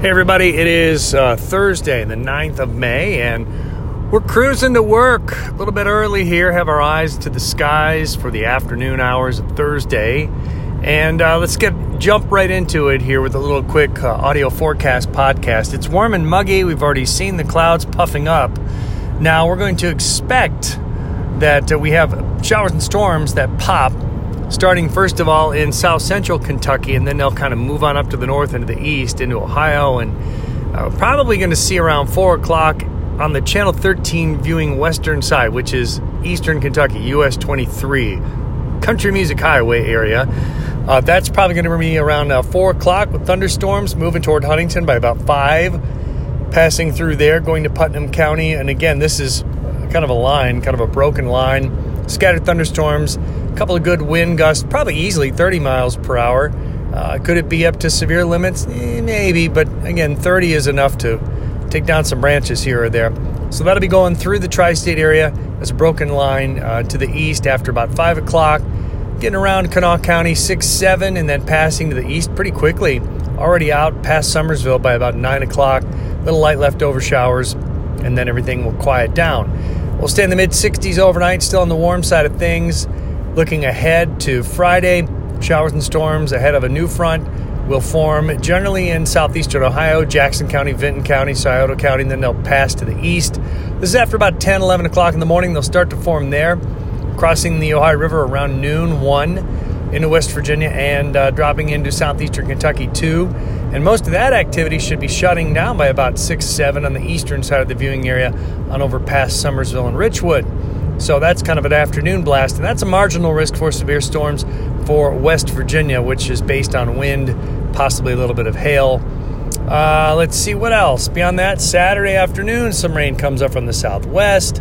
Hey, everybody, it is uh, Thursday, the 9th of May, and we're cruising to work a little bit early here. Have our eyes to the skies for the afternoon hours of Thursday. And uh, let's get jump right into it here with a little quick uh, audio forecast podcast. It's warm and muggy. We've already seen the clouds puffing up. Now we're going to expect that uh, we have showers and storms that pop starting first of all in south central Kentucky, and then they'll kind of move on up to the north into the east into Ohio, and uh, probably going to see around 4 o'clock on the Channel 13 viewing western side, which is eastern Kentucky, US 23, Country Music Highway area. Uh, that's probably going to be around uh, 4 o'clock with thunderstorms moving toward Huntington by about 5, passing through there, going to Putnam County. And again, this is kind of a line, kind of a broken line. Scattered thunderstorms a couple of good wind gusts, probably easily 30 miles per hour. Uh, could it be up to severe limits? Eh, maybe, but again, 30 is enough to take down some branches here or there. So that'll be going through the tri state area as a broken line uh, to the east after about 5 o'clock, getting around Kanawha County 6 7, and then passing to the east pretty quickly. Already out past Summersville by about 9 o'clock. Little light leftover showers, and then everything will quiet down. We'll stay in the mid 60s overnight, still on the warm side of things. Looking ahead to Friday, showers and storms ahead of a new front will form generally in southeastern Ohio, Jackson County, Vinton County, Scioto County, and then they'll pass to the east. This is after about 10, 11 o'clock in the morning. They'll start to form there, crossing the Ohio River around noon, 1 into West Virginia, and uh, dropping into southeastern Kentucky, too. And most of that activity should be shutting down by about 6, 7 on the eastern side of the viewing area on over past Summersville and Richwood. So that's kind of an afternoon blast, and that's a marginal risk for severe storms for West Virginia, which is based on wind, possibly a little bit of hail. Uh, let's see what else. Beyond that, Saturday afternoon, some rain comes up from the southwest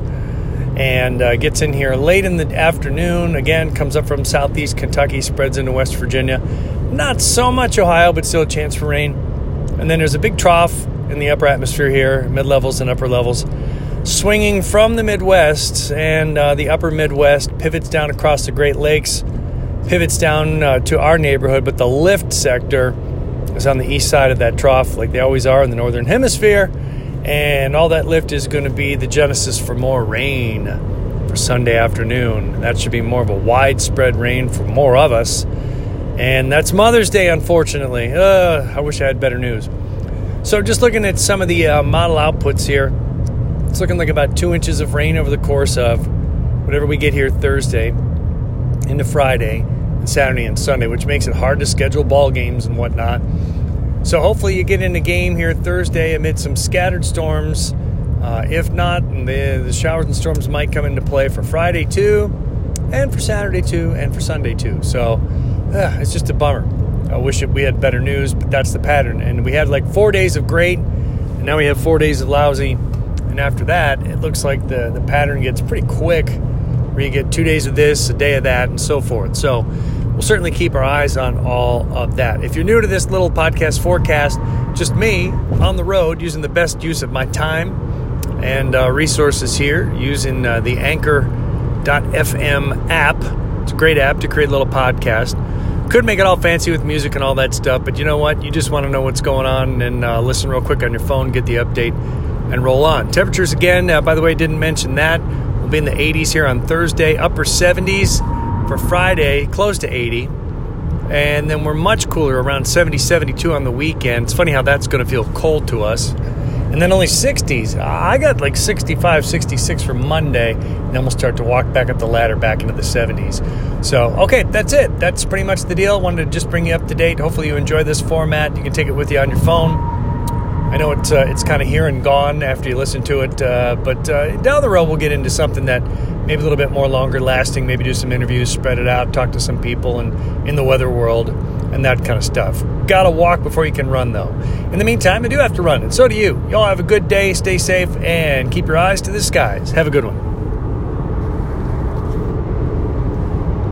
and uh, gets in here late in the afternoon. Again, comes up from southeast Kentucky, spreads into West Virginia. Not so much Ohio, but still a chance for rain. And then there's a big trough in the upper atmosphere here, mid levels and upper levels swinging from the Midwest and uh, the upper Midwest, pivots down across the Great Lakes, pivots down uh, to our neighborhood, but the lift sector is on the east side of that trough, like they always are in the Northern Hemisphere. And all that lift is going to be the genesis for more rain for Sunday afternoon. That should be more of a widespread rain for more of us. And that's Mother's Day, unfortunately. Uh, I wish I had better news. So, just looking at some of the uh, model outputs here, it's looking like about two inches of rain over the course of whatever we get here Thursday into Friday and Saturday and Sunday, which makes it hard to schedule ball games and whatnot. So hopefully you get in the game here Thursday amid some scattered storms. Uh, if not, the, the showers and storms might come into play for Friday too, and for Saturday too, and for Sunday too. So uh, it's just a bummer. I wish we had better news, but that's the pattern. And we had like four days of great, and now we have four days of lousy. And after that, it looks like the, the pattern gets pretty quick where you get two days of this, a day of that, and so forth. So we'll certainly keep our eyes on all of that. If you're new to this little podcast forecast, just me on the road using the best use of my time and uh, resources here using uh, the anchor.fm app. It's a great app to create a little podcast. Could make it all fancy with music and all that stuff, but you know what? You just want to know what's going on and uh, listen real quick on your phone, get the update and roll on. Temperatures again, uh, by the way, didn't mention that. We'll be in the 80s here on Thursday, upper 70s for Friday, close to 80. And then we're much cooler, around 70, 72 on the weekend. It's funny how that's going to feel cold to us. And then only 60s. I got like 65, 66 for Monday. And then we'll start to walk back up the ladder back into the 70s. So, okay, that's it. That's pretty much the deal. Wanted to just bring you up to date. Hopefully, you enjoy this format. You can take it with you on your phone I know it's uh, it's kind of here and gone after you listen to it, uh, but uh, down the road we'll get into something that maybe a little bit more longer lasting. Maybe do some interviews, spread it out, talk to some people and in the weather world and that kind of stuff. Got to walk before you can run, though. In the meantime, I do have to run, and so do you. Y'all have a good day, stay safe, and keep your eyes to the skies. Have a good one.